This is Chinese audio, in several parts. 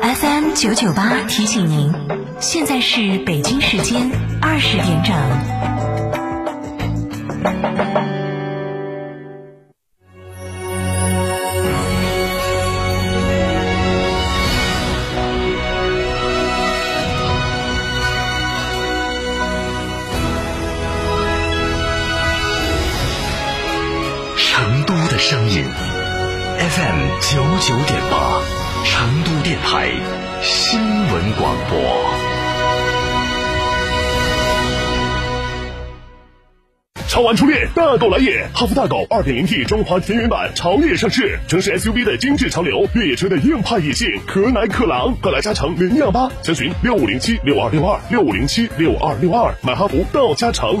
FM 九九八提醒您，现在是北京时间二十点整。九九点八，成都电台新闻广播。超玩初恋，大狗来也！哈弗大狗二点零 T 中华田园版潮野上市，城市 SUV 的精致潮流，越野车的硬派野性，可奶可狼，快来加诚零幺八，详询六五零七六二六二六五零七六二六二，买哈弗到加诚。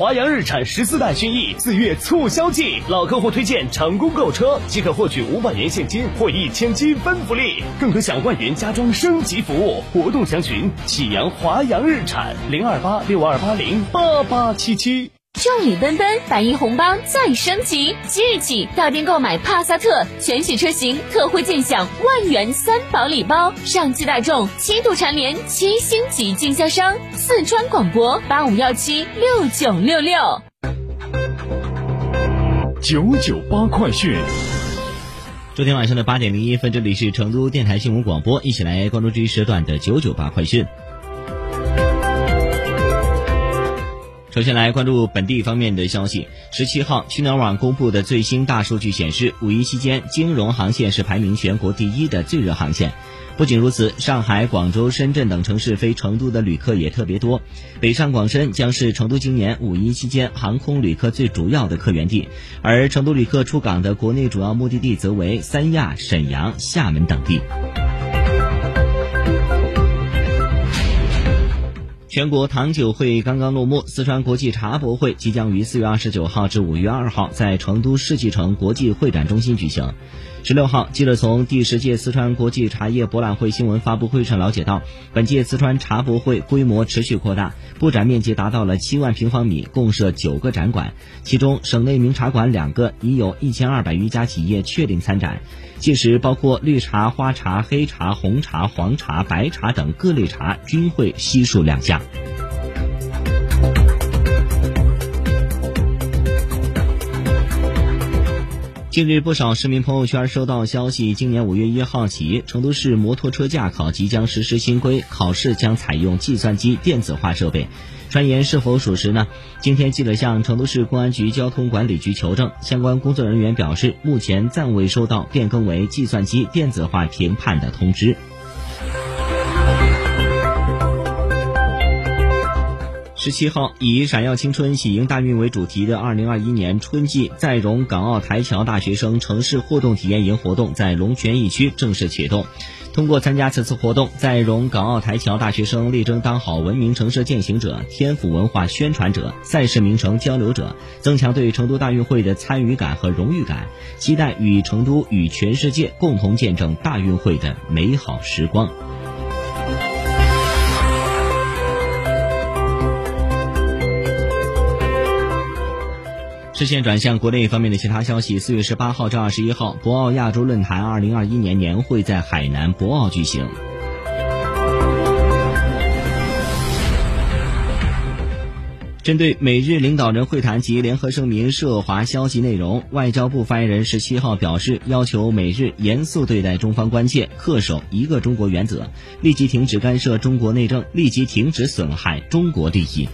华阳日产十四代轩逸四月促销季，老客户推荐成功购车即可获取五百元现金或一千积分福利，更可享万元家装升级服务。活动详询启阳华阳日产零二八六二八零八八七七。众里奔奔，百亿红包再升级！即日起到店购买帕萨特全系车型，特惠尽享万元三宝礼包。上汽大众七度蝉联七星级经销商，四川广播八五幺七六九六六。九九八快讯，昨天晚上的八点零一分，这里是成都电台新闻广播，一起来关注这一时段的九九八快讯。首先来关注本地方面的消息。十七号，去哪儿网公布的最新大数据显示，五一期间金融航线是排名全国第一的最热航线。不仅如此，上海、广州、深圳等城市飞成都的旅客也特别多。北上广深将是成都今年五一期间航空旅客最主要的客源地，而成都旅客出港的国内主要目的地则为三亚、沈阳、厦门等地。全国糖酒会刚刚落幕，四川国际茶博会即将于四月二十九号至五月二号在成都世纪城国际会展中心举行。十六号，记者从第十届四川国际茶叶博览会新闻发布会上了解到，本届四川茶博会规模持续扩大，布展面积达到了七万平方米，共设九个展馆，其中省内名茶馆两个，已有一千二百余家企业确定参展。届时，包括绿茶、花茶、黑茶、红茶、黄茶、白茶等各类茶均会悉数亮相。近日，不少市民朋友圈收到消息，今年五月一号起，成都市摩托车驾考即将实施新规，考试将采用计算机电子化设备。传言是否属实呢？今天记者向成都市公安局交通管理局求证，相关工作人员表示，目前暂未收到变更为计算机电子化评判的通知。十七号，以“闪耀青春，喜迎大运”为主题的二零二一年春季在蓉港澳台侨大学生城市互动体验营活动在龙泉驿区正式启动。通过参加此次活动，在蓉港澳台侨大学生力争当好文明城市践行者、天府文化宣传者、赛事名城交流者，增强对成都大运会的参与感和荣誉感，期待与成都与全世界共同见证大运会的美好时光。视线转向国内方面的其他消息。四月十八号至二十一号，博鳌亚洲论坛二零二一年年会在海南博鳌举行。针对美日领导人会谈及联合声明涉华消息内容，外交部发言人十七号表示，要求美日严肃对待中方关切，恪守一个中国原则，立即停止干涉中国内政，立即停止损害中国利益。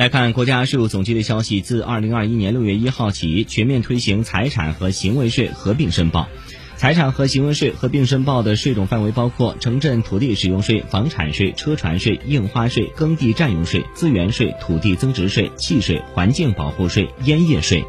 来看国家税务总局的消息，自二零二一年六月一号起，全面推行财产和行为税合并申报。财产和行为税合并申报的税种范围包括城镇土地使用税、房产税、车船税、印花税、耕地占用税、资源税、土地增值税、契税、环境保护税、烟叶税。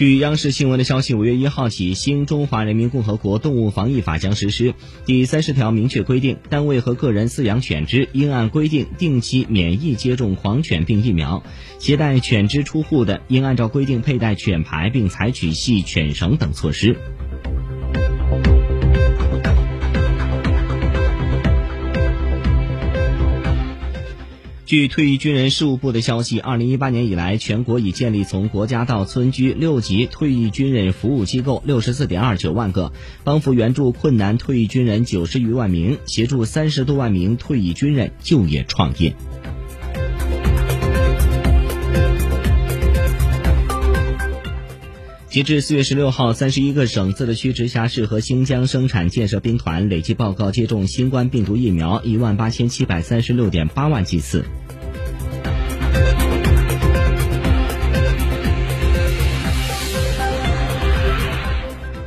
据央视新闻的消息，五月一号起，新中华人民共和国动物防疫法将实施。第三十条明确规定，单位和个人饲养犬只应按规定定期免疫接种狂犬病疫苗；携带犬只出户的，应按照规定佩戴犬牌，并采取系犬绳等措施。据退役军人事务部的消息，二零一八年以来，全国已建立从国家到村居六级退役军人服务机构六十四点二九万个，帮扶援助困难退役军人九十余万名，协助三十多万名退役军人就业创业。截至四月十六号，三十一个省、自治区、直辖市和新疆生产建设兵团累计报告接种新冠病毒疫苗一万八千七百三十六点八万剂次。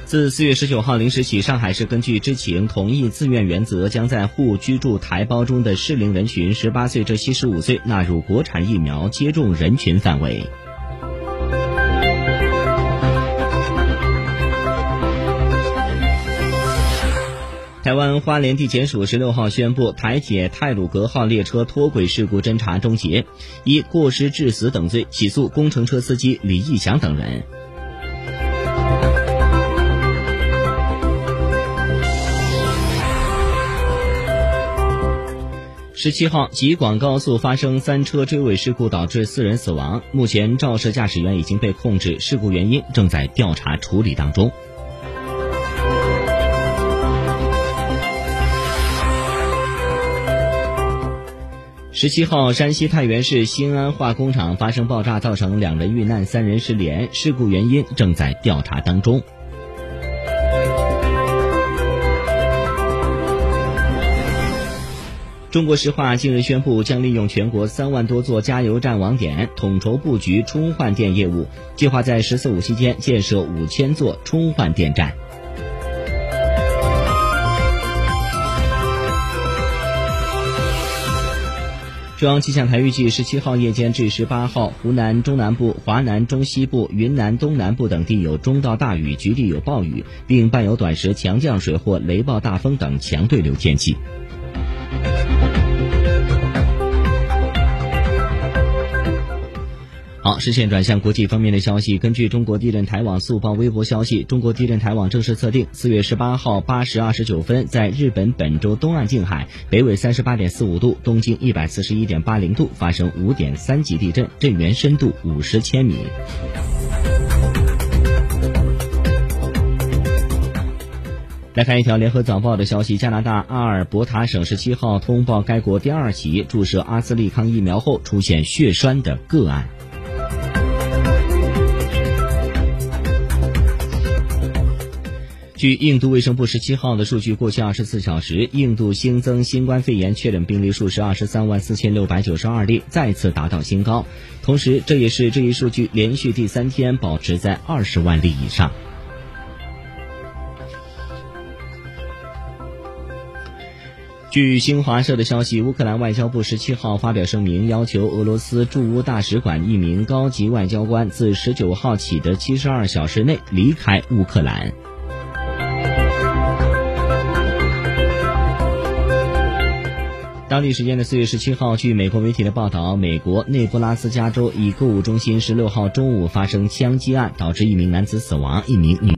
自四月十九号零时起，上海市根据知情同意自愿原则，将在沪居住台胞中的适龄人群十八岁至七十五岁纳入国产疫苗接种人群范围。台湾花莲地检署十六号宣布，台铁泰鲁格号列车脱轨事故侦查终结，以过失致死等罪起诉工程车司机李义祥等人。十七号，吉广高速发生三车追尾事故，导致四人死亡。目前肇事驾驶员已经被控制，事故原因正在调查处理当中。十七号，山西太原市新安化工厂发生爆炸，造成两人遇难，三人失联，事故原因正在调查当中。中国石化近日宣布，将利用全国三万多座加油站网点，统筹布局充换电业务，计划在“十四五”期间建设五千座充换电站。中央气象台预计，十七号夜间至十八号，湖南中南部、华南中西部、云南东南部等地有中到大雨，局地有暴雨，并伴有短时强降水或雷暴大风等强对流天气。好，视线转向国际方面的消息。根据中国地震台网速报微博消息，中国地震台网正式测定，四月十八号八时二十九分，在日本本州东岸近海，北纬三十八点四五度，东经一百四十一点八零度，发生五点三级地震，震源深度五十千米。来看一条联合早报的消息：加拿大阿尔伯塔省十七号通报，该国第二起注射阿斯利康疫苗后出现血栓的个案。据印度卫生部十七号的数据，过去二十四小时，印度新增新冠肺炎确诊病例数是二十三万四千六百九十二例，再次达到新高。同时，这也是这一数据连续第三天保持在二十万例以上。据新华社的消息，乌克兰外交部十七号发表声明，要求俄罗斯驻乌大使馆一名高级外交官自十九号起的七十二小时内离开乌克兰。当地时间的四月十七号，据美国媒体的报道，美国内布拉斯加州一购物中心十六号中午发生枪击案，导致一名男子死亡，一名女。